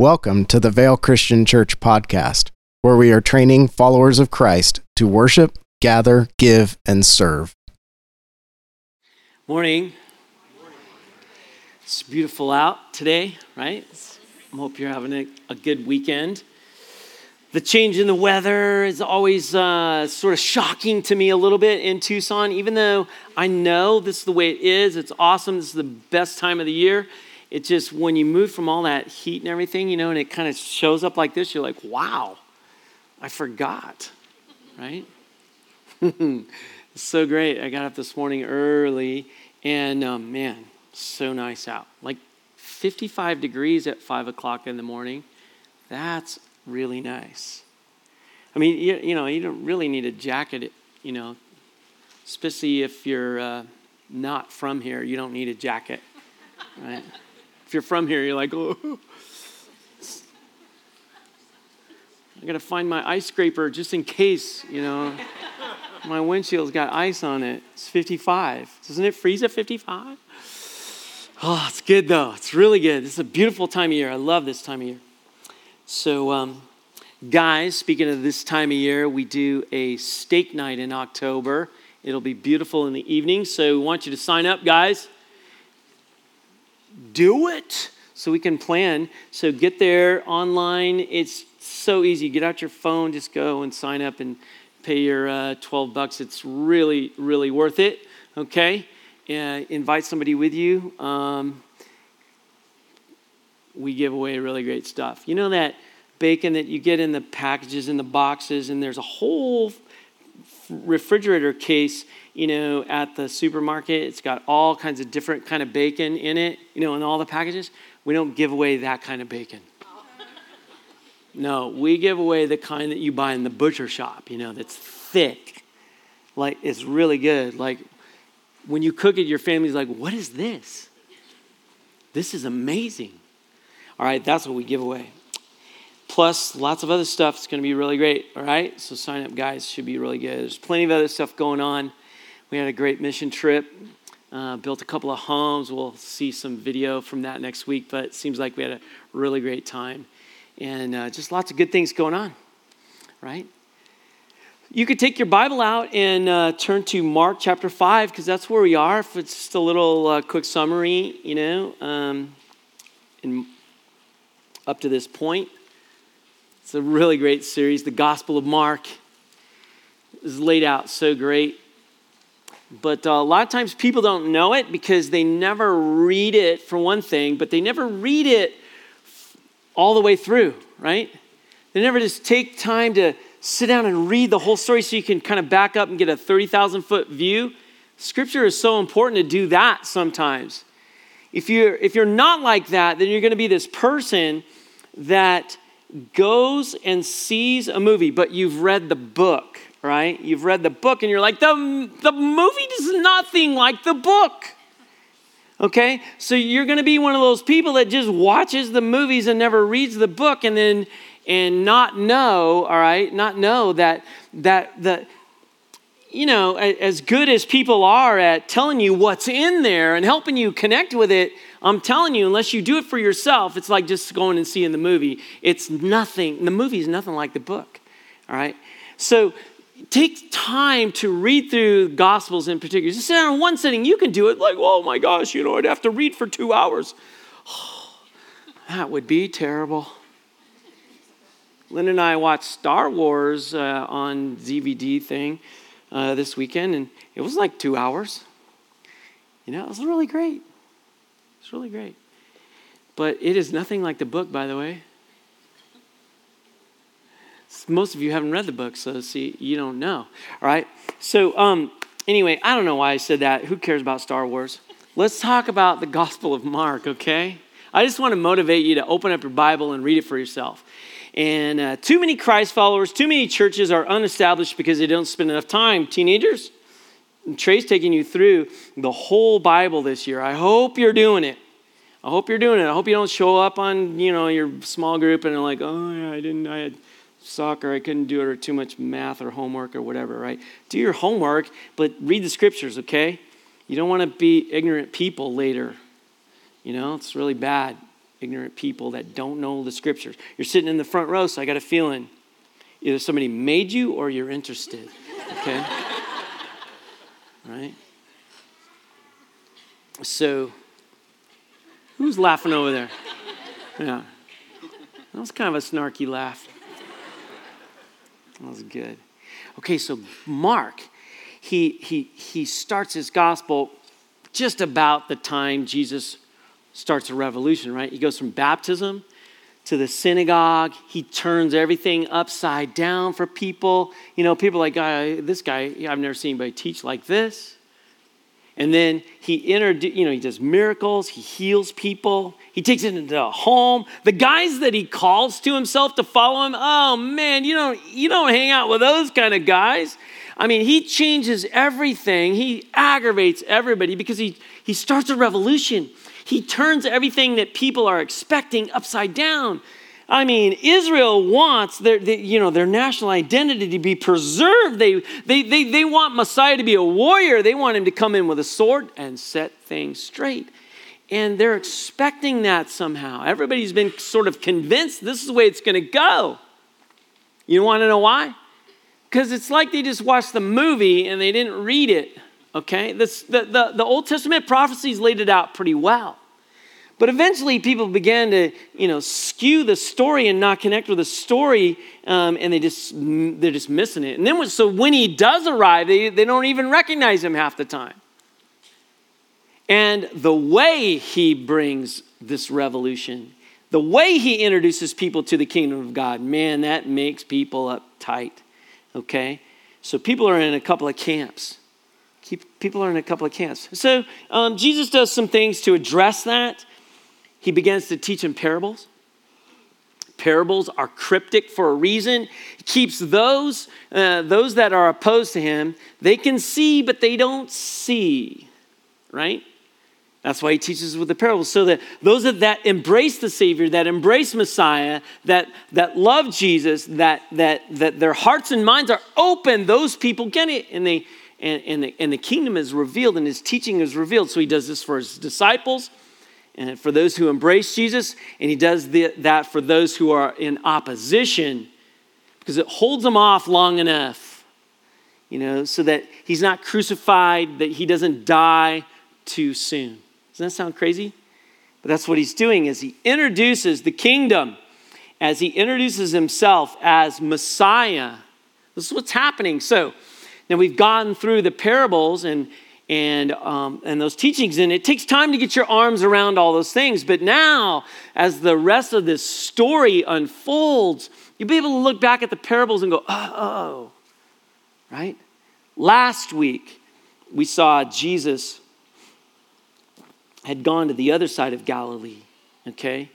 Welcome to the Vail Christian Church podcast, where we are training followers of Christ to worship, gather, give, and serve. Morning. It's beautiful out today, right? I hope you're having a, a good weekend. The change in the weather is always uh, sort of shocking to me a little bit in Tucson, even though I know this is the way it is. It's awesome. This is the best time of the year it just when you move from all that heat and everything, you know, and it kind of shows up like this, you're like, wow, I forgot, right? it's so great. I got up this morning early, and um, man, so nice out. Like 55 degrees at 5 o'clock in the morning. That's really nice. I mean, you, you know, you don't really need a jacket, you know, especially if you're uh, not from here, you don't need a jacket, right? If you're from here, you're like, oh. I got to find my ice scraper just in case, you know. my windshield's got ice on it. It's 55. Doesn't it freeze at 55? Oh, it's good though. It's really good. It's a beautiful time of year. I love this time of year. So, um, guys, speaking of this time of year, we do a steak night in October. It'll be beautiful in the evening. So, we want you to sign up, guys do it so we can plan. So get there online. It's so easy. Get out your phone, just go and sign up and pay your uh, 12 bucks. It's really, really worth it. Okay? Uh, invite somebody with you. Um, we give away really great stuff. You know that bacon that you get in the packages, in the boxes, and there's a whole refrigerator case you know, at the supermarket. It's got all kinds of different kind of bacon in it, you know, in all the packages. We don't give away that kind of bacon. No, we give away the kind that you buy in the butcher shop, you know, that's thick. Like, it's really good. Like, when you cook it, your family's like, what is this? This is amazing. All right, that's what we give away. Plus, lots of other stuff. It's going to be really great. All right, so sign up, guys. Should be really good. There's plenty of other stuff going on. We had a great mission trip, uh, built a couple of homes. We'll see some video from that next week, but it seems like we had a really great time. And uh, just lots of good things going on, right? You could take your Bible out and uh, turn to Mark chapter 5, because that's where we are. If it's just a little uh, quick summary, you know, um, in, up to this point. It's a really great series. The Gospel of Mark is laid out so great. But uh, a lot of times people don't know it because they never read it, for one thing, but they never read it all the way through, right? They never just take time to sit down and read the whole story so you can kind of back up and get a 30,000 foot view. Scripture is so important to do that sometimes. If you're, if you're not like that, then you're going to be this person that goes and sees a movie, but you've read the book right? You've read the book and you're like, the, the movie is nothing like the book. Okay? So you're going to be one of those people that just watches the movies and never reads the book and then and not know, all right? Not know that that the you know, as good as people are at telling you what's in there and helping you connect with it, I'm telling you, unless you do it for yourself, it's like just going and seeing the movie. It's nothing, the movie is nothing like the book. All right? So take time to read through Gospels in particular. Just sit down in one sitting, you can do it like, oh my gosh, you know, I'd have to read for two hours. That would be terrible. Lynn and I watched Star Wars uh, on DVD thing uh, this weekend, and it was like two hours. You know, it was really great. It's really great. But it is nothing like the book, by the way most of you haven't read the book, so see, you don't know. All right. So, um, anyway, I don't know why I said that. Who cares about Star Wars? Let's talk about the Gospel of Mark, okay? I just want to motivate you to open up your Bible and read it for yourself. And uh, too many Christ followers, too many churches are unestablished because they don't spend enough time. Teenagers, Trey's taking you through the whole Bible this year. I hope you're doing it. I hope you're doing it. I hope you don't show up on, you know, your small group and are like, oh yeah, I didn't, I had soccer, I couldn't do it, or too much math or homework or whatever, right? Do your homework, but read the scriptures, okay? You don't want to be ignorant people later. You know, it's really bad. ignorant people that don't know the scriptures. You're sitting in the front row, so I got a feeling either somebody made you or you're interested. Okay? Right? So, who's laughing over there? Yeah. That was kind of a snarky laugh. That was good. Okay, so Mark, he, he, he starts his gospel just about the time Jesus starts a revolution, right? He goes from baptism to the synagogue. He turns everything upside down for people. You know, people like, uh, this guy, I've never seen anybody teach like this. And then he introduces, you know, he does miracles, he heals people, he takes it into a home. The guys that he calls to himself to follow him, oh man, you don't, you don't hang out with those kind of guys. I mean, he changes everything. He aggravates everybody because he, he starts a revolution. He turns everything that people are expecting upside down. I mean, Israel wants their, you know, their national identity to be preserved. They, they, they, they want Messiah to be a warrior. They want him to come in with a sword and set things straight. And they're expecting that somehow. Everybody's been sort of convinced this is the way it's going to go. You want to know why? Because it's like they just watched the movie and they didn't read it. Okay? This, the, the, the Old Testament prophecies laid it out pretty well. But eventually, people began to, you know, skew the story and not connect with the story, um, and they just they're just missing it. And then, so when he does arrive, they, they don't even recognize him half the time. And the way he brings this revolution, the way he introduces people to the kingdom of God, man, that makes people uptight. Okay, so people are in a couple of camps. People are in a couple of camps. So um, Jesus does some things to address that he begins to teach in parables. Parables are cryptic for a reason. He keeps those, uh, those that are opposed to him, they can see, but they don't see, right? That's why he teaches with the parables. So that those that embrace the Savior, that embrace Messiah, that, that love Jesus, that, that, that their hearts and minds are open, those people get it. And, they, and, and, the, and the kingdom is revealed and his teaching is revealed. So he does this for his disciples and for those who embrace Jesus, and he does the, that for those who are in opposition because it holds them off long enough, you know, so that he's not crucified, that he doesn't die too soon. Doesn't that sound crazy? But that's what he's doing is he introduces the kingdom as he introduces himself as Messiah. This is what's happening. So now we've gone through the parables and and, um, and those teachings. And it takes time to get your arms around all those things. But now, as the rest of this story unfolds, you'll be able to look back at the parables and go, oh, oh, right? Last week, we saw Jesus had gone to the other side of Galilee, okay,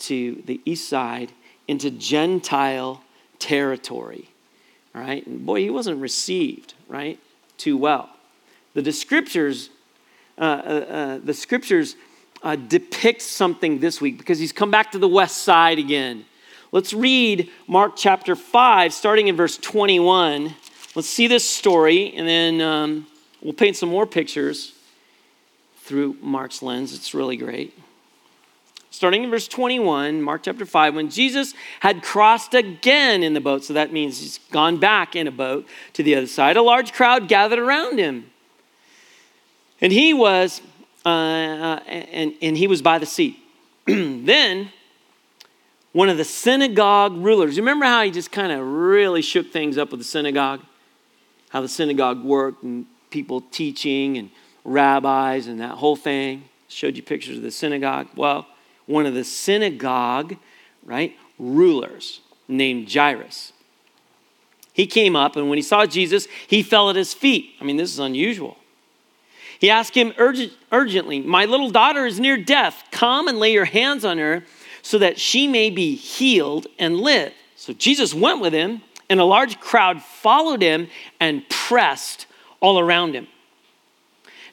to the east side, into Gentile territory, all right? And boy, he wasn't received, right, too well. The scriptures, uh, uh, uh, the scriptures uh, depict something this week because he's come back to the west side again. Let's read Mark chapter 5, starting in verse 21. Let's see this story, and then um, we'll paint some more pictures through Mark's lens. It's really great. Starting in verse 21, Mark chapter 5, when Jesus had crossed again in the boat, so that means he's gone back in a boat to the other side, a large crowd gathered around him and he was, uh, uh, and, and he was by the sea. then one of the synagogue rulers, remember how he just kind of really shook things up with the synagogue? How the synagogue worked and people teaching and rabbis and that whole thing. Showed you pictures of the synagogue. Well, one of the synagogue, right, rulers named Jairus. He came up and when he saw Jesus, he fell at his feet. I mean, this is unusual. He asked him urgent, urgently, My little daughter is near death. Come and lay your hands on her so that she may be healed and live. So Jesus went with him, and a large crowd followed him and pressed all around him.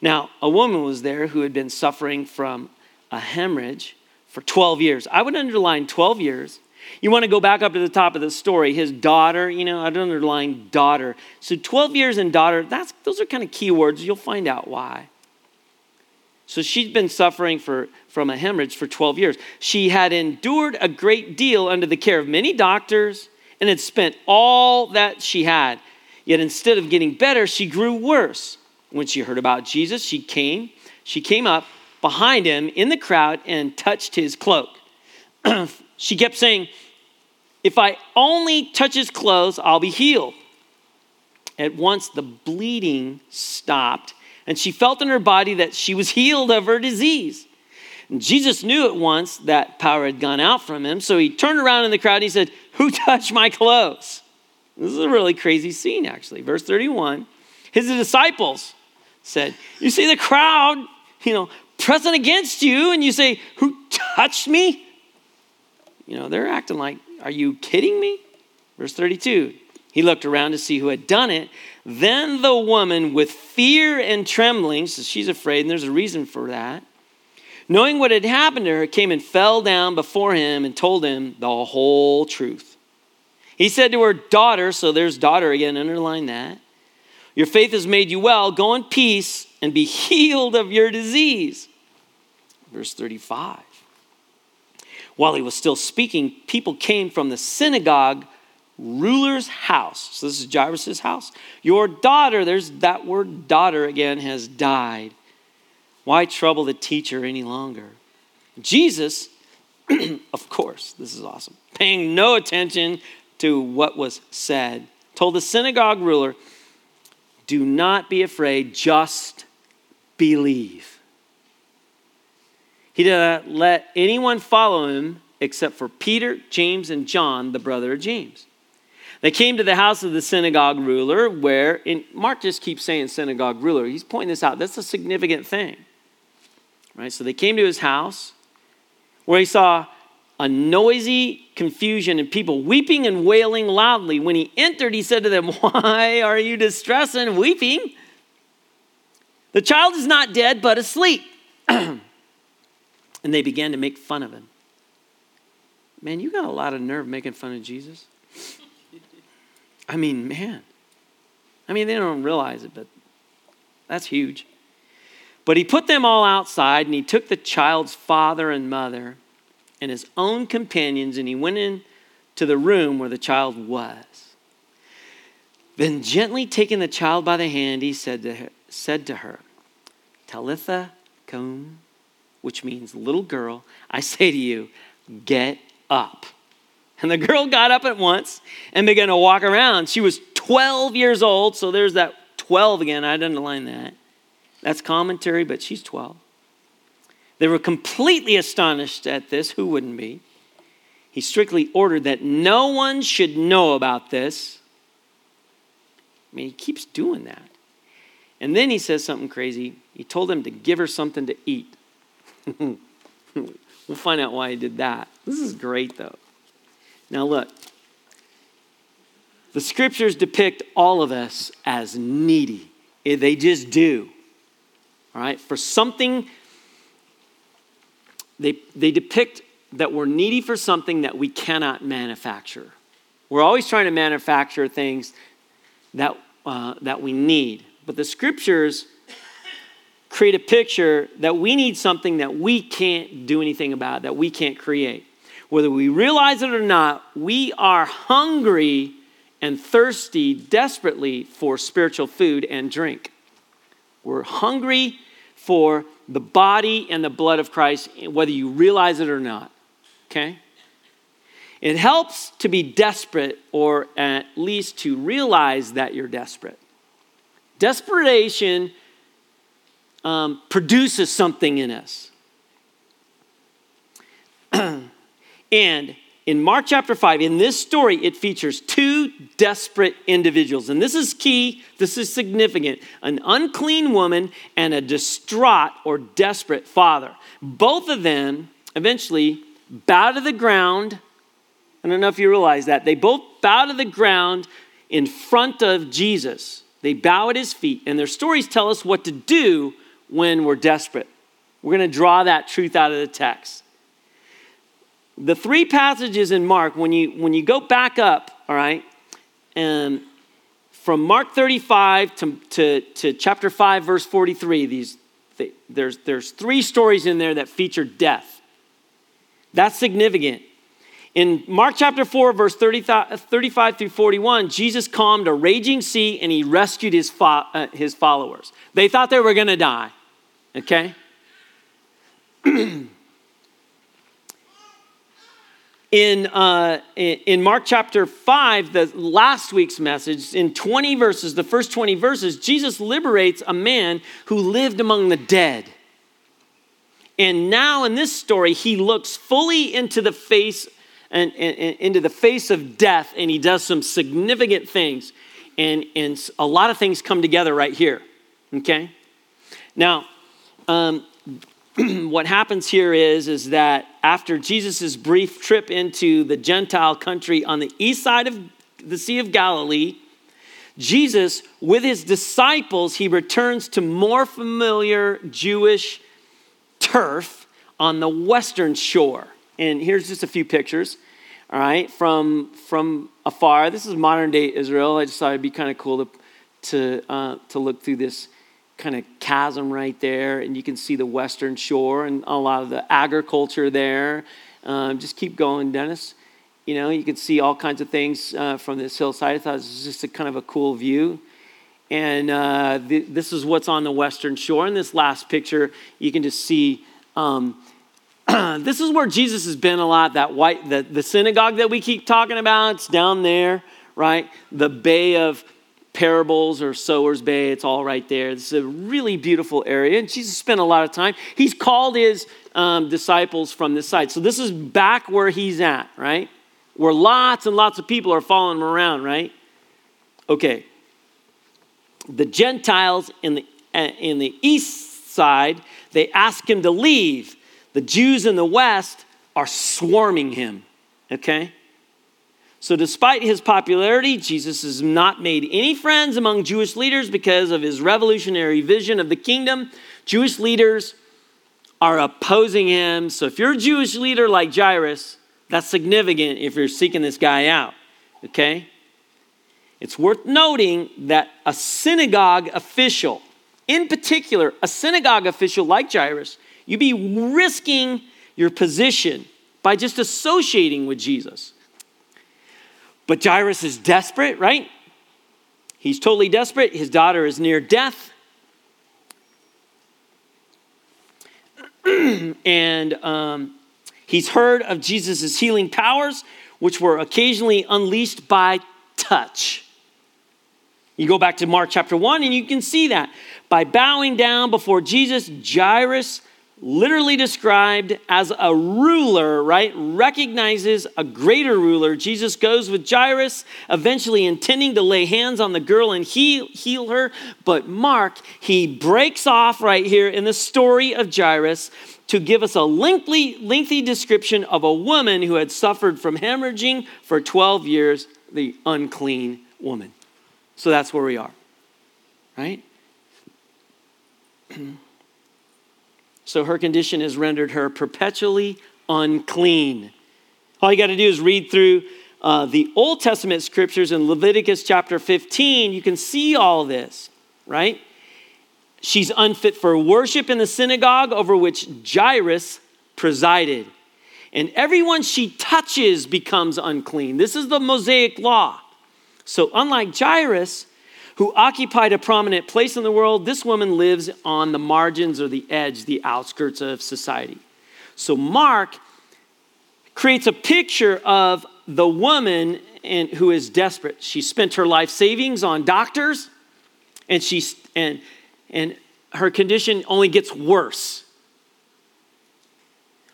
Now, a woman was there who had been suffering from a hemorrhage for 12 years. I would underline 12 years you want to go back up to the top of the story. His daughter, you know, I'd underline daughter. So 12 years and daughter, that's, those are kind of key words. You'll find out why. So she'd been suffering for, from a hemorrhage for 12 years. She had endured a great deal under the care of many doctors and had spent all that she had. Yet instead of getting better, she grew worse. When she heard about Jesus, she came. She came up behind him in the crowd and touched his cloak. she kept saying, If I only touch his clothes, I'll be healed. At once the bleeding stopped, and she felt in her body that she was healed of her disease. And Jesus knew at once that power had gone out from him, so he turned around in the crowd and he said, Who touched my clothes? This is a really crazy scene, actually. Verse 31 His disciples said, You see the crowd, you know, pressing against you, and you say, Who touched me? You know, they're acting like, Are you kidding me? Verse 32 He looked around to see who had done it. Then the woman, with fear and trembling, so she's afraid, and there's a reason for that, knowing what had happened to her, came and fell down before him and told him the whole truth. He said to her, Daughter, so there's daughter again, underline that. Your faith has made you well. Go in peace and be healed of your disease. Verse 35. While he was still speaking, people came from the synagogue ruler's house. So this is Jairus' house. Your daughter, there's that word daughter again, has died. Why trouble the teacher any longer? Jesus, of course, this is awesome, paying no attention to what was said, told the synagogue ruler, Do not be afraid, just believe. He did not let anyone follow him except for Peter, James, and John, the brother of James. They came to the house of the synagogue ruler, where, and Mark just keeps saying synagogue ruler. He's pointing this out. That's a significant thing. Right? So they came to his house where he saw a noisy confusion and people weeping and wailing loudly. When he entered, he said to them, Why are you distressed and weeping? The child is not dead, but asleep. and they began to make fun of him. Man, you got a lot of nerve making fun of Jesus. I mean, man. I mean, they don't realize it, but that's huge. But he put them all outside and he took the child's father and mother and his own companions and he went in to the room where the child was. Then, gently taking the child by the hand, he said to her, said to her Talitha cum, which means little girl, I say to you, get up. And the girl got up at once and began to walk around. She was 12 years old, so there's that 12 again. I'd underline that. That's commentary, but she's 12. They were completely astonished at this. Who wouldn't be? He strictly ordered that no one should know about this. I mean, he keeps doing that. And then he says something crazy. He told them to give her something to eat. we'll find out why he did that. This is great, though. Now, look. The scriptures depict all of us as needy. They just do. All right? For something, they, they depict that we're needy for something that we cannot manufacture. We're always trying to manufacture things that, uh, that we need. But the scriptures create a picture that we need something that we can't do anything about, that we can't create. Whether we realize it or not, we are hungry and thirsty desperately for spiritual food and drink. We're hungry for the body and the blood of Christ, whether you realize it or not. Okay? It helps to be desperate or at least to realize that you're desperate. Desperation um, produces something in us. and in Mark chapter 5, in this story, it features two desperate individuals. And this is key, this is significant an unclean woman and a distraught or desperate father. Both of them eventually bow to the ground. I don't know if you realize that. They both bow to the ground in front of Jesus. They bow at his feet, and their stories tell us what to do when we're desperate. We're going to draw that truth out of the text the three passages in Mark, when you, when you go back up, all right, and from Mark 35 to, to, to chapter 5, verse 43, these they, there's, there's three stories in there that feature death. That's significant. In Mark chapter 4, verse 30, 35 through 41, Jesus calmed a raging sea and he rescued his, fo- uh, his followers. They thought they were going to die, okay? in, uh, in Mark chapter 5, the last week's message, in 20 verses, the first 20 verses, Jesus liberates a man who lived among the dead. And now in this story, he looks fully into the face and, and, and, into the face of death, and he does some significant things. And, and a lot of things come together right here. Okay? Now, um, what happens here is, is that after Jesus' brief trip into the Gentile country on the east side of the Sea of Galilee, Jesus, with his disciples, he returns to more familiar Jewish turf on the western shore. And here's just a few pictures, all right, from, from afar. This is modern day Israel. I just thought it'd be kind of cool to, to, uh, to look through this kind of chasm right there, and you can see the western shore and a lot of the agriculture there. Um, just keep going, Dennis. You know, you can see all kinds of things uh, from this hillside. I thought it was just a kind of a cool view. And uh, th- this is what's on the western shore. In this last picture, you can just see um, this is where Jesus has been a lot. That white, the, the synagogue that we keep talking about, it's down there, right? The Bay of Parables or Sower's Bay, it's all right there. This is a really beautiful area. And Jesus spent a lot of time. He's called his um, disciples from this side. So this is back where he's at, right? Where lots and lots of people are following him around, right? Okay. The Gentiles in the, uh, in the east side, they ask him to leave the Jews in the West are swarming him, okay? So, despite his popularity, Jesus has not made any friends among Jewish leaders because of his revolutionary vision of the kingdom. Jewish leaders are opposing him. So, if you're a Jewish leader like Jairus, that's significant if you're seeking this guy out, okay? It's worth noting that a synagogue official, in particular, a synagogue official like Jairus, You'd be risking your position by just associating with Jesus. But Jairus is desperate, right? He's totally desperate. His daughter is near death. and um, he's heard of Jesus' healing powers, which were occasionally unleashed by touch. You go back to Mark chapter 1 and you can see that. By bowing down before Jesus, Jairus literally described as a ruler, right? Recognizes a greater ruler. Jesus goes with Jairus, eventually intending to lay hands on the girl and heal, heal her. But Mark, he breaks off right here in the story of Jairus to give us a lengthy, lengthy description of a woman who had suffered from hemorrhaging for 12 years, the unclean woman. So that's where we are, right? So her condition has rendered her perpetually unclean. All you got to do is read through uh, the Old Testament scriptures in Leviticus chapter 15. You can see all this, right? She's unfit for worship in the synagogue over which Jairus presided. And everyone she touches becomes unclean. This is the Mosaic law. So, unlike Jairus, who occupied a prominent place in the world, this woman lives on the margins or the edge, the outskirts of society. So Mark creates a picture of the woman and, who is desperate. She spent her life savings on doctors, and she and and her condition only gets worse.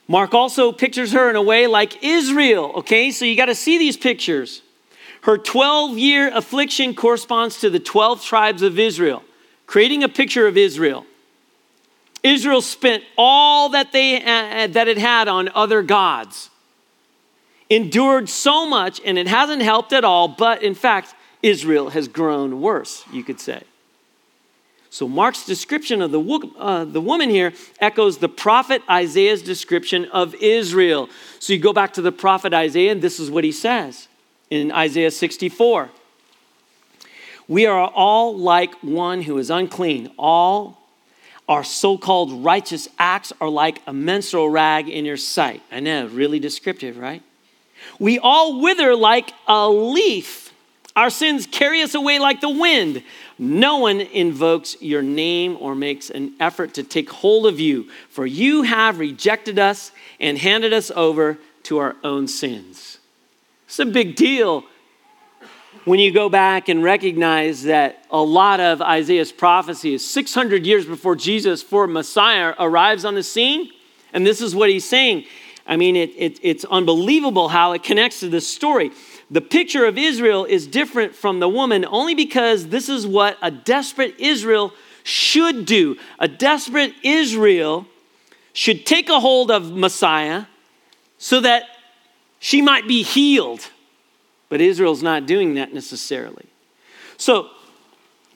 Mark also pictures her in a way like Israel, okay? So you got to see these pictures. Her 12 year affliction corresponds to the 12 tribes of Israel, creating a picture of Israel. Israel spent all that, they, uh, that it had on other gods, endured so much, and it hasn't helped at all, but in fact, Israel has grown worse, you could say. So, Mark's description of the, uh, the woman here echoes the prophet Isaiah's description of Israel. So, you go back to the prophet Isaiah, and this is what he says in Isaiah 64. We are all like one who is unclean. All our so called righteous acts are like a menstrual rag in your sight. I know, really descriptive, right? We all wither like a leaf. Our sins carry us away like the wind. No one invokes your name or makes an effort to take hold of you, for you have rejected us and handed us over to our own sins. It's a big deal when you go back and recognize that a lot of Isaiah's prophecies, 600 years before Jesus, for Messiah arrives on the scene. And this is what he's saying. I mean, it, it, it's unbelievable how it connects to this story. The picture of Israel is different from the woman only because this is what a desperate Israel should do. A desperate Israel should take a hold of Messiah so that she might be healed. But Israel's not doing that necessarily. So,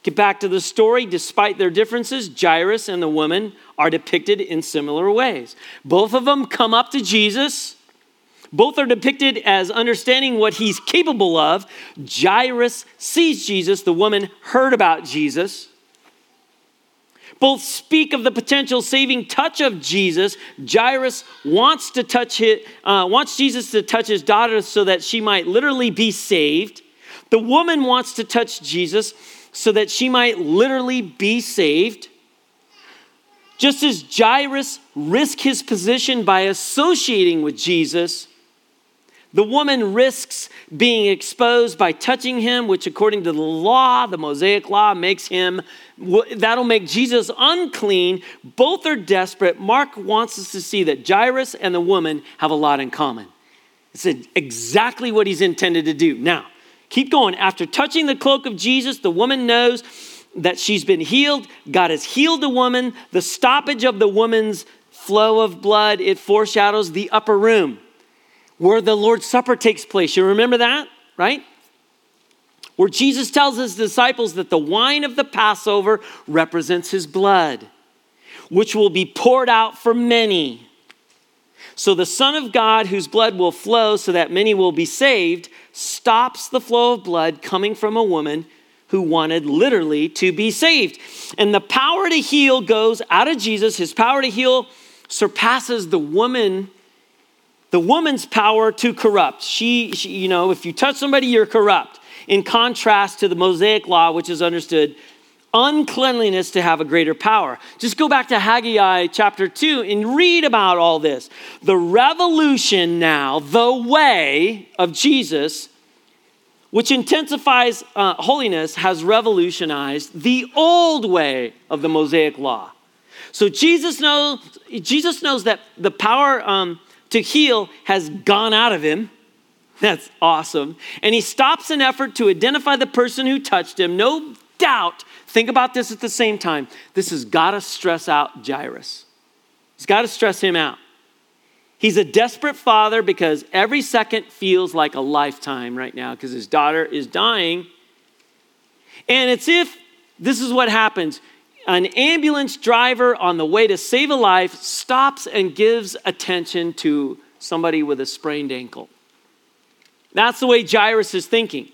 get back to the story. Despite their differences, Jairus and the woman are depicted in similar ways. Both of them come up to Jesus. Both are depicted as understanding what he's capable of. Jairus sees Jesus, the woman heard about Jesus. Both speak of the potential saving touch of Jesus. Jairus wants to touch it, uh, wants Jesus to touch his daughter so that she might literally be saved. The woman wants to touch Jesus so that she might literally be saved. Just as Jairus risked his position by associating with Jesus, the woman risks being exposed by touching him, which, according to the law, the Mosaic law, makes him, that'll make Jesus unclean. Both are desperate. Mark wants us to see that Jairus and the woman have a lot in common. It's exactly what he's intended to do. Now, keep going. After touching the cloak of Jesus, the woman knows that she's been healed. God has healed the woman. The stoppage of the woman's flow of blood, it foreshadows the upper room where the Lord's Supper takes place. You remember that, right? Where Jesus tells his disciples that the wine of the Passover represents his blood, which will be poured out for many. So the Son of God, whose blood will flow so that many will be saved, stops the flow of blood coming from a woman who wanted literally to be saved. And the power to heal goes out of Jesus. His power to heal surpasses the woman the woman's power to corrupt. She, she, you know, if you touch somebody, you're corrupt. In contrast to the Mosaic law, which is understood uncleanliness to have a greater power. Just go back to Haggai chapter 2 and read about all this. The revolution now, the way of Jesus, which intensifies uh, holiness, has revolutionized the old way of the Mosaic law. So Jesus knows, Jesus knows that the power. Um, to heal has gone out of him. That's awesome. And he stops an effort to identify the person who touched him. No doubt, think about this at the same time. This has got to stress out Jairus. It's got to stress him out. He's a desperate father because every second feels like a lifetime right now because his daughter is dying. And it's if this is what happens an ambulance driver on the way to save a life stops and gives attention to somebody with a sprained ankle. That's the way Jairus is thinking.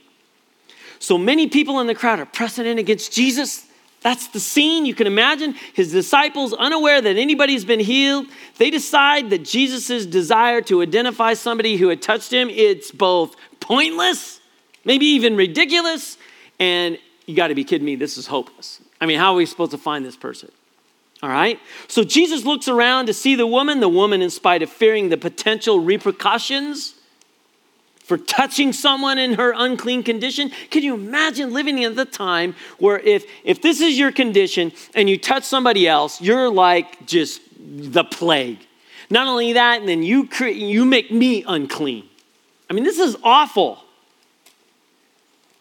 So many people in the crowd are pressing in against Jesus. That's the scene. You can imagine his disciples, unaware that anybody's been healed, they decide that Jesus' desire to identify somebody who had touched him, it's both pointless, maybe even ridiculous, and you got to be kidding me, this is hopeless. I mean, how are we supposed to find this person? All right? So Jesus looks around to see the woman. The woman, in spite of fearing the potential repercussions for touching someone in her unclean condition, can you imagine living in the time where if, if this is your condition and you touch somebody else, you're like just the plague. Not only that, and then you, cre- you make me unclean. I mean, this is awful.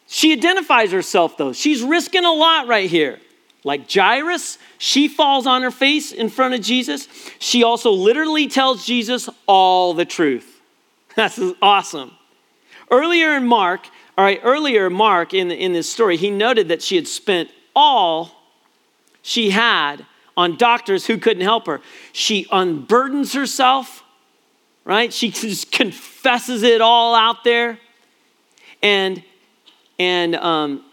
She identifies herself, though. She's risking a lot right here. Like Jairus, she falls on her face in front of Jesus. She also literally tells Jesus all the truth. That's awesome. Earlier in Mark, all right, earlier Mark in, in this story, he noted that she had spent all she had on doctors who couldn't help her. She unburdens herself, right? She just confesses it all out there. And and um,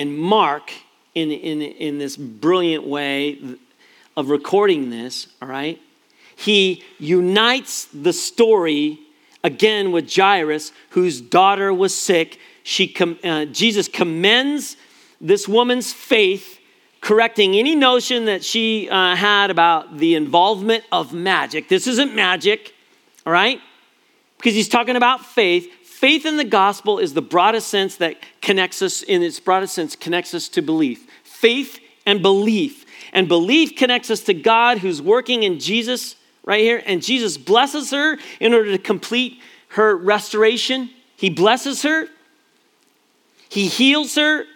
and Mark in, in, in this brilliant way of recording this, all right? He unites the story again with Jairus, whose daughter was sick. She com- uh, Jesus commends this woman's faith, correcting any notion that she uh, had about the involvement of magic. This isn't magic, all right? Because he's talking about faith. Faith in the gospel is the broadest sense that connects us, in its broadest sense, connects us to belief. Faith and belief. And belief connects us to God who's working in Jesus right here. And Jesus blesses her in order to complete her restoration. He blesses her, He heals her,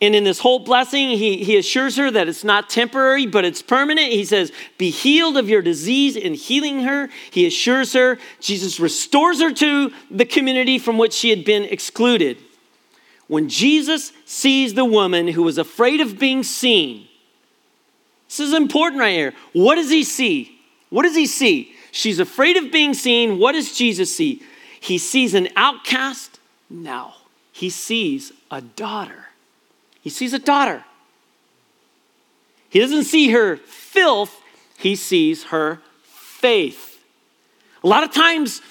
and in this whole blessing, he, he assures her that it's not temporary, but it's permanent. He says, Be healed of your disease in healing her. He assures her. Jesus restores her to the community from which she had been excluded. When Jesus sees the woman who was afraid of being seen, this is important right here. What does he see? What does he see? She's afraid of being seen. What does Jesus see? He sees an outcast? No, he sees a daughter. He sees a daughter. He doesn't see her filth, he sees her faith. A lot of times,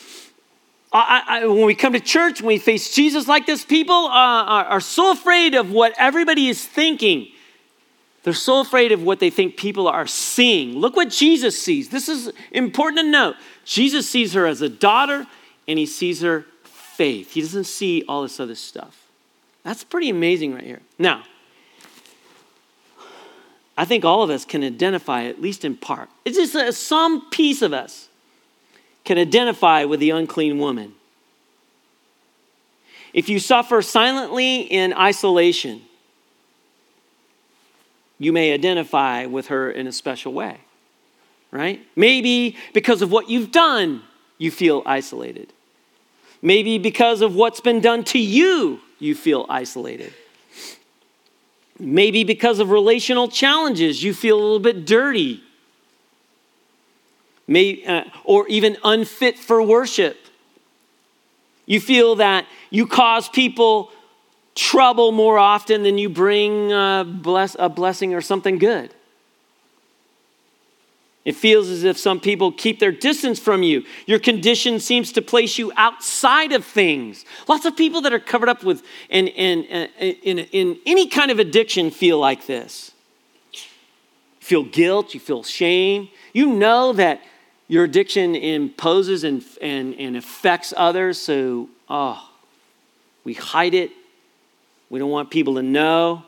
I, I, when we come to church, when we face Jesus like this, people uh, are, are so afraid of what everybody is thinking. They're so afraid of what they think people are seeing. Look what Jesus sees. This is important to note. Jesus sees her as a daughter and he sees her faith. He doesn't see all this other stuff. That's pretty amazing right here. Now, I think all of us can identify, at least in part. It's just a, some piece of us can identify with the unclean woman. If you suffer silently in isolation, you may identify with her in a special way, right? Maybe because of what you've done, you feel isolated. Maybe because of what's been done to you, you feel isolated. Maybe because of relational challenges, you feel a little bit dirty. May, uh, or even unfit for worship. You feel that you cause people trouble more often than you bring a, bless, a blessing or something good. It feels as if some people keep their distance from you. Your condition seems to place you outside of things. Lots of people that are covered up with and, and in, in any kind of addiction feel like this. You feel guilt, you feel shame. You know that your addiction imposes and, and, and affects others, so, oh, we hide it. We don't want people to know.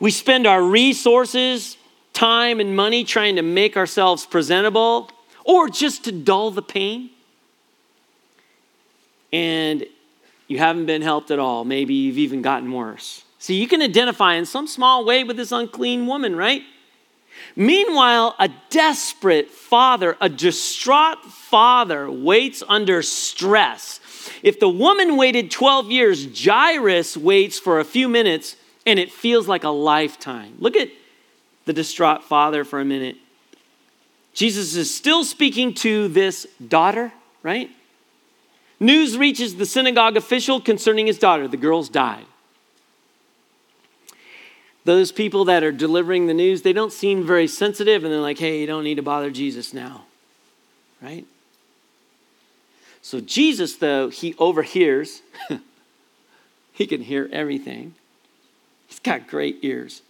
We spend our resources time and money trying to make ourselves presentable or just to dull the pain. And you haven't been helped at all. Maybe you've even gotten worse. See, you can identify in some small way with this unclean woman, right? Meanwhile, a desperate father, a distraught father, waits under stress. If the woman waited 12 years, Jairus waits for a few minutes and it feels like a lifetime. Look at the distraught father for a minute. Jesus is still speaking to this daughter, right? News reaches the synagogue official concerning his daughter. The girl's died. Those people that are delivering the news, they don't seem very sensitive and they're like, hey, you don't need to bother Jesus now, right? So Jesus, though, he overhears. he can hear everything. He's got great ears.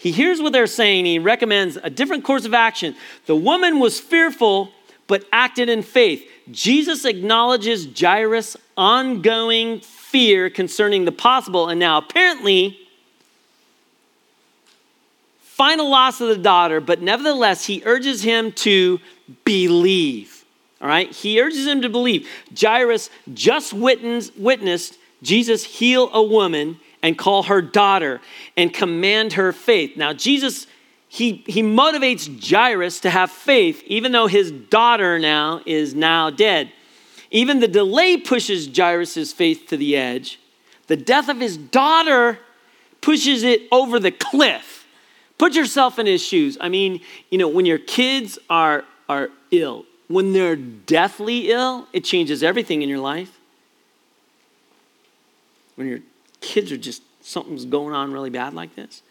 He hears what they're saying. He recommends a different course of action. The woman was fearful, but acted in faith. Jesus acknowledges Jairus' ongoing fear concerning the possible and now apparently final loss of the daughter, but nevertheless, he urges him to believe. All right? He urges him to believe. Jairus just witnessed Jesus heal a woman and call her daughter and command her faith. Now, Jesus, he, he motivates Jairus to have faith, even though his daughter now is now dead. Even the delay pushes Jairus' faith to the edge. The death of his daughter pushes it over the cliff. Put yourself in his shoes. I mean, you know, when your kids are, are ill, when they're deathly ill, it changes everything in your life. When your kids are just something's going on really bad like this.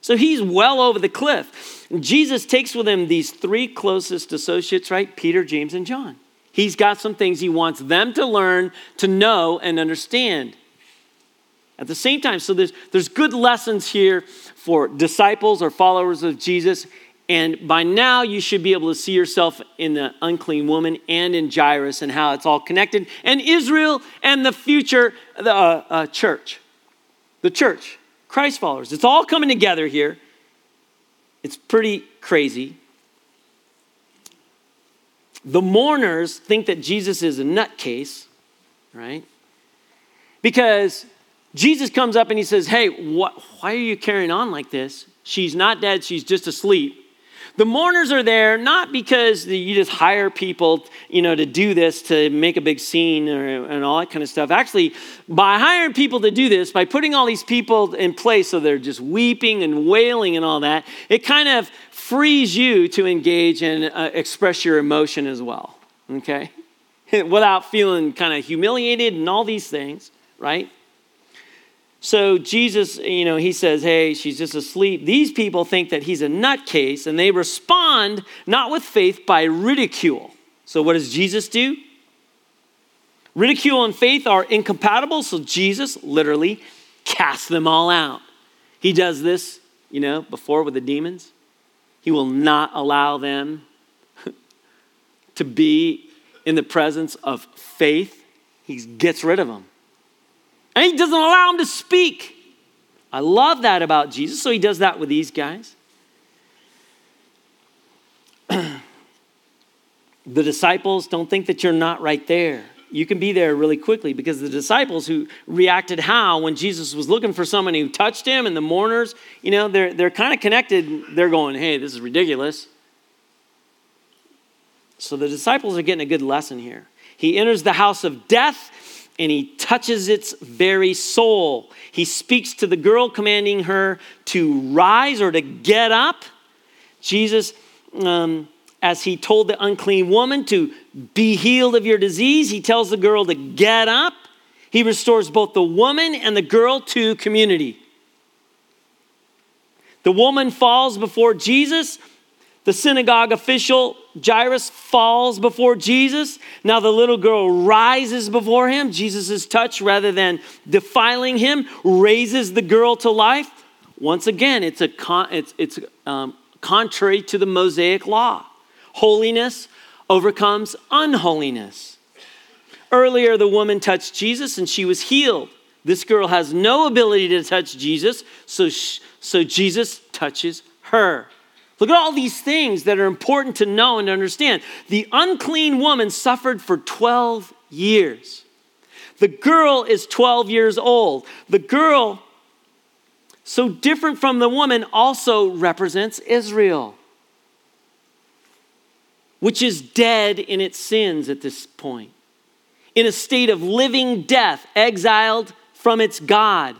So he's well over the cliff. Jesus takes with him these three closest associates, right? Peter, James, and John. He's got some things he wants them to learn, to know, and understand. At the same time, so there's, there's good lessons here for disciples or followers of Jesus. And by now, you should be able to see yourself in the unclean woman and in Jairus and how it's all connected, and Israel and the future the, uh, uh, church. The church, Christ followers. It's all coming together here. It's pretty crazy. The mourners think that Jesus is a nutcase, right? Because Jesus comes up and he says, Hey, what, why are you carrying on like this? She's not dead, she's just asleep. The mourners are there not because you just hire people, you know, to do this to make a big scene or, and all that kind of stuff. Actually, by hiring people to do this, by putting all these people in place so they're just weeping and wailing and all that, it kind of frees you to engage and uh, express your emotion as well. Okay, without feeling kind of humiliated and all these things, right? So Jesus, you know, he says, Hey, she's just asleep. These people think that he's a nutcase, and they respond not with faith by ridicule. So what does Jesus do? Ridicule and faith are incompatible, so Jesus literally casts them all out. He does this, you know, before with the demons. He will not allow them to be in the presence of faith. He gets rid of them. And he doesn't allow him to speak. I love that about Jesus. So he does that with these guys. the disciples don't think that you're not right there. You can be there really quickly because the disciples who reacted how when Jesus was looking for someone who touched him and the mourners, you know, they're, they're kind of connected. They're going, hey, this is ridiculous. So the disciples are getting a good lesson here. He enters the house of death and he touches its very soul. He speaks to the girl, commanding her to rise or to get up. Jesus, um, as he told the unclean woman to be healed of your disease, he tells the girl to get up. He restores both the woman and the girl to community. The woman falls before Jesus. The synagogue official, Jairus, falls before Jesus. Now the little girl rises before him. Jesus' touch, rather than defiling him, raises the girl to life. Once again, it's, a con- it's, it's um, contrary to the Mosaic law. Holiness overcomes unholiness. Earlier, the woman touched Jesus and she was healed. This girl has no ability to touch Jesus, so, so Jesus touches her. Look at all these things that are important to know and understand. The unclean woman suffered for 12 years. The girl is 12 years old. The girl, so different from the woman, also represents Israel, which is dead in its sins at this point, in a state of living death, exiled from its God.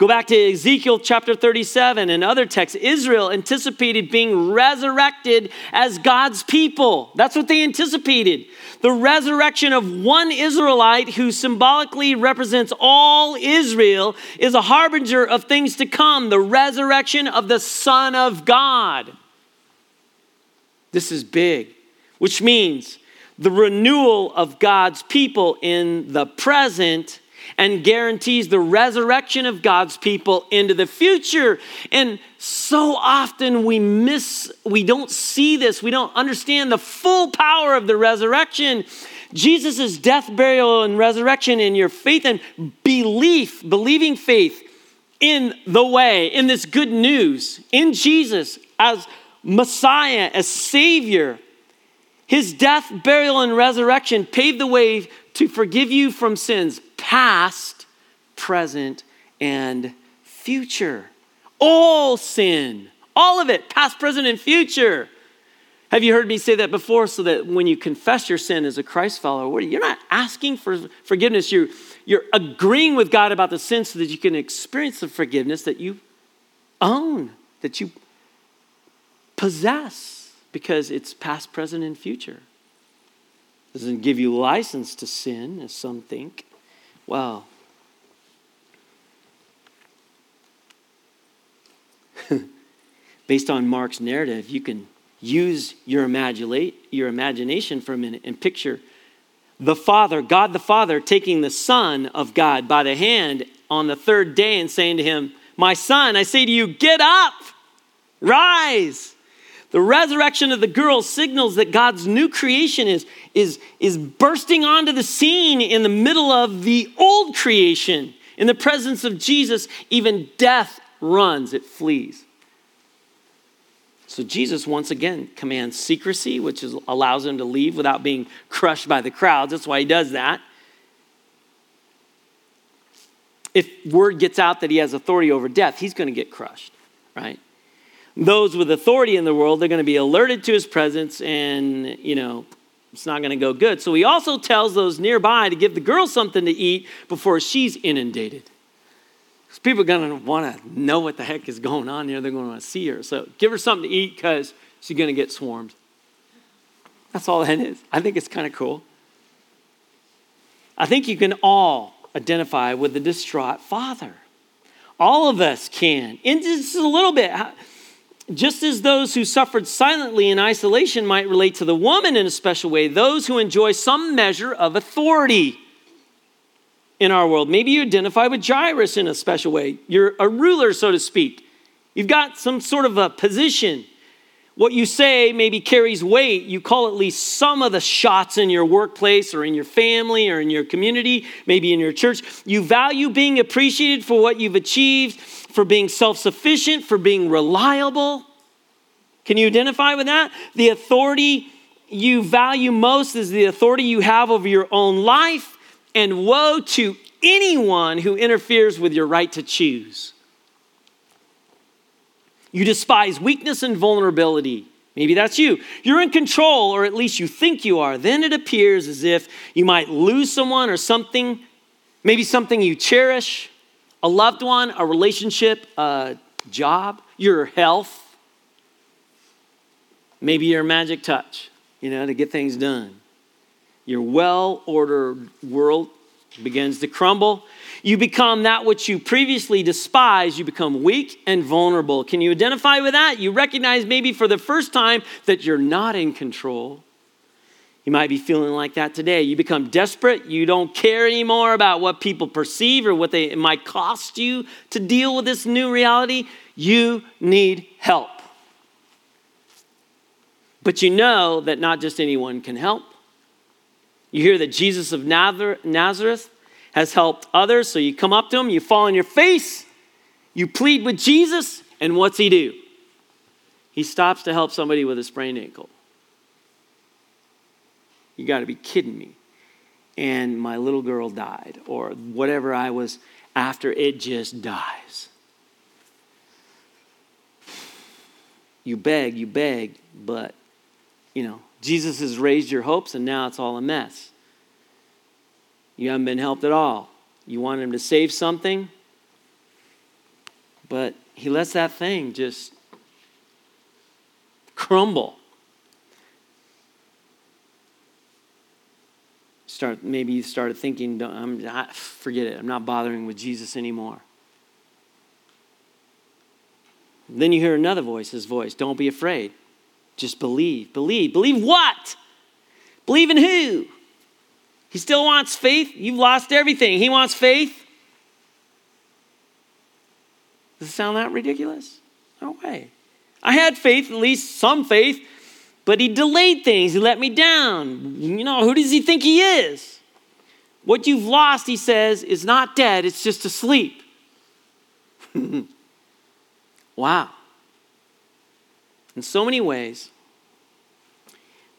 Go back to Ezekiel chapter 37 and other texts. Israel anticipated being resurrected as God's people. That's what they anticipated. The resurrection of one Israelite who symbolically represents all Israel is a harbinger of things to come the resurrection of the Son of God. This is big, which means the renewal of God's people in the present and guarantees the resurrection of God's people into the future. And so often we miss, we don't see this, we don't understand the full power of the resurrection. Jesus' death, burial, and resurrection in your faith and belief, believing faith in the way, in this good news, in Jesus as Messiah, as Savior. His death, burial, and resurrection paved the way to forgive you from sins past, present, and future. All sin, all of it, past, present, and future. Have you heard me say that before? So that when you confess your sin as a Christ follower, you're not asking for forgiveness. You're, you're agreeing with God about the sin so that you can experience the forgiveness that you own, that you possess, because it's past, present, and future. Doesn't give you license to sin, as some think. Well, based on Mark's narrative, you can use your, imagine, your imagination for a minute and picture the Father, God the Father, taking the Son of God by the hand on the third day and saying to him, My son, I say to you, get up, rise. The resurrection of the girl signals that God's new creation is, is, is bursting onto the scene in the middle of the old creation. In the presence of Jesus, even death runs, it flees. So Jesus once again commands secrecy, which is, allows him to leave without being crushed by the crowds. That's why he does that. If word gets out that he has authority over death, he's going to get crushed, right? Those with authority in the world, they're going to be alerted to his presence and, you know, it's not going to go good. So he also tells those nearby to give the girl something to eat before she's inundated. Because people are going to want to know what the heck is going on here. They're going to want to see her. So give her something to eat because she's going to get swarmed. That's all that is. I think it's kind of cool. I think you can all identify with the distraught father. All of us can. And just a little bit. Just as those who suffered silently in isolation might relate to the woman in a special way, those who enjoy some measure of authority in our world. Maybe you identify with Jairus in a special way. You're a ruler, so to speak. You've got some sort of a position. What you say maybe carries weight. You call at least some of the shots in your workplace or in your family or in your community, maybe in your church. You value being appreciated for what you've achieved, for being self sufficient, for being reliable. Can you identify with that? The authority you value most is the authority you have over your own life and woe to anyone who interferes with your right to choose. You despise weakness and vulnerability. Maybe that's you. You're in control, or at least you think you are. Then it appears as if you might lose someone or something, maybe something you cherish, a loved one, a relationship, a job, your health, maybe your magic touch, you know, to get things done your well ordered world begins to crumble. You become that which you previously despised. You become weak and vulnerable. Can you identify with that? You recognize maybe for the first time that you're not in control. You might be feeling like that today. You become desperate. You don't care anymore about what people perceive or what they, it might cost you to deal with this new reality. You need help. But you know that not just anyone can help. You hear that Jesus of Nazareth has helped others, so you come up to him, you fall on your face, you plead with Jesus, and what's he do? He stops to help somebody with a sprained ankle. You got to be kidding me. And my little girl died, or whatever I was after, it just dies. You beg, you beg, but, you know, Jesus has raised your hopes and now it's all a mess. You haven't been helped at all. You want him to save something, but he lets that thing just crumble. Start maybe you started thinking, I'm forget it. I'm not bothering with Jesus anymore. Then you hear another voice, his voice, don't be afraid. Just believe. Believe. Believe what? Believe in who? He still wants faith. You've lost everything. He wants faith. Does it sound that ridiculous? No way. I had faith, at least some faith, but he delayed things. He let me down. You know, who does he think he is? What you've lost, he says, is not dead, it's just asleep. wow. In so many ways,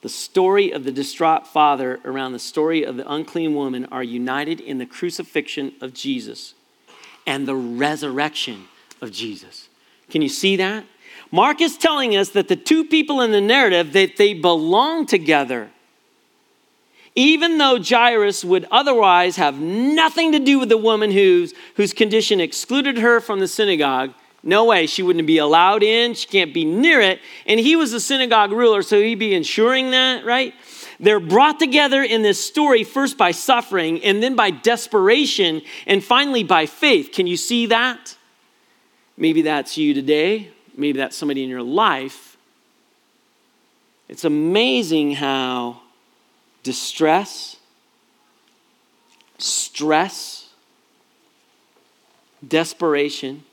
the story of the distraught father around the story of the unclean woman are united in the crucifixion of Jesus and the resurrection of Jesus. Can you see that? Mark is telling us that the two people in the narrative that they belong together. Even though Jairus would otherwise have nothing to do with the woman whose, whose condition excluded her from the synagogue, no way. She wouldn't be allowed in. She can't be near it. And he was the synagogue ruler, so he'd be ensuring that, right? They're brought together in this story first by suffering, and then by desperation, and finally by faith. Can you see that? Maybe that's you today. Maybe that's somebody in your life, it's amazing how distress, stress, desperation,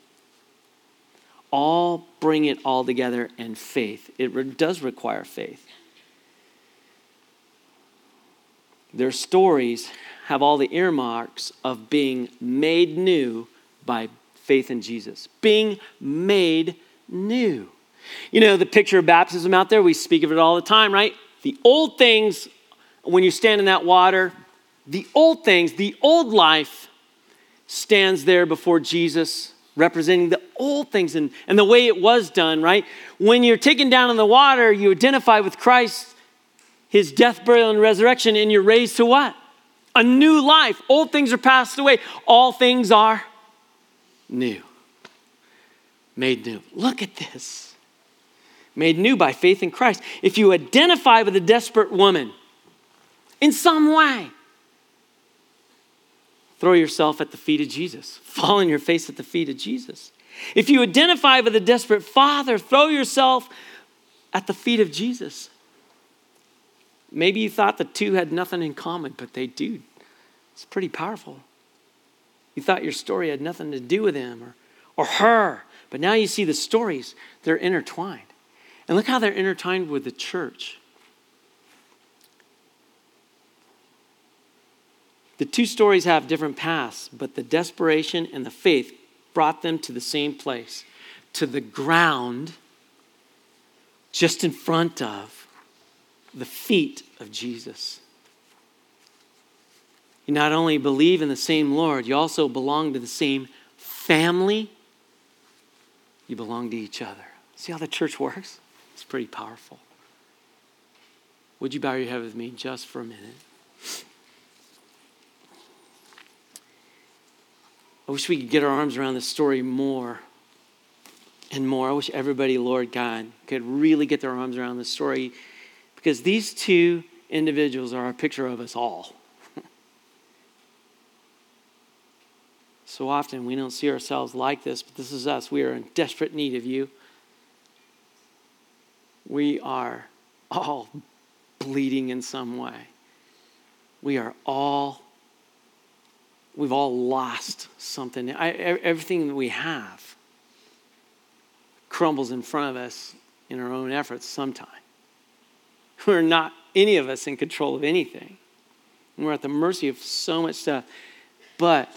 all bring it all together and faith. It re- does require faith. Their stories have all the earmarks of being made new by faith in Jesus. Being made new. You know, the picture of baptism out there, we speak of it all the time, right? The old things, when you stand in that water, the old things, the old life stands there before Jesus, representing the old things and, and the way it was done, right? When you're taken down in the water, you identify with Christ, his death, burial, and resurrection, and you're raised to what? A new life. Old things are passed away, all things are new. Made new. Look at this. Made new by faith in Christ. If you identify with a desperate woman in some way, throw yourself at the feet of Jesus. Fall on your face at the feet of Jesus. If you identify with a desperate father, throw yourself at the feet of Jesus. Maybe you thought the two had nothing in common, but they do. It's pretty powerful. You thought your story had nothing to do with him or, or her, but now you see the stories, they're intertwined. And look how they're intertwined with the church. The two stories have different paths, but the desperation and the faith brought them to the same place, to the ground just in front of the feet of Jesus. You not only believe in the same Lord, you also belong to the same family. You belong to each other. See how the church works? It's pretty powerful. Would you bow your head with me just for a minute? I wish we could get our arms around this story more and more. I wish everybody, Lord God, could really get their arms around this story because these two individuals are a picture of us all. So often we don't see ourselves like this, but this is us. We are in desperate need of you. We are all bleeding in some way. We are all we've all lost something. I, everything that we have crumbles in front of us in our own efforts sometime. We're not, any of us, in control of anything. And we're at the mercy of so much stuff. But,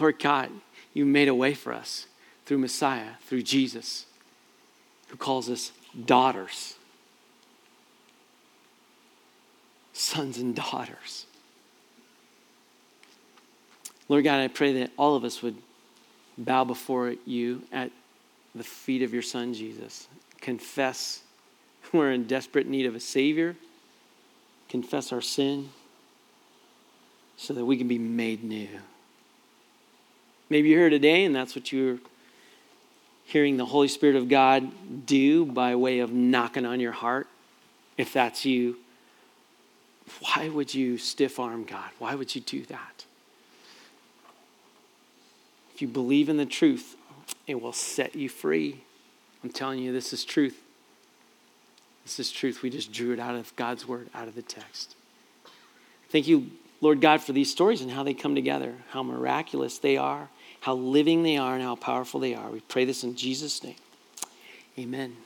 Lord God, you made a way for us through Messiah, through Jesus, who calls us daughters, sons and daughters. Lord God, I pray that all of us would bow before you at the feet of your Son, Jesus. Confess we're in desperate need of a Savior. Confess our sin so that we can be made new. Maybe you're here today and that's what you're hearing the Holy Spirit of God do by way of knocking on your heart. If that's you, why would you stiff arm God? Why would you do that? If you believe in the truth, it will set you free. I'm telling you, this is truth. This is truth. We just drew it out of God's word, out of the text. Thank you, Lord God, for these stories and how they come together, how miraculous they are, how living they are, and how powerful they are. We pray this in Jesus' name. Amen.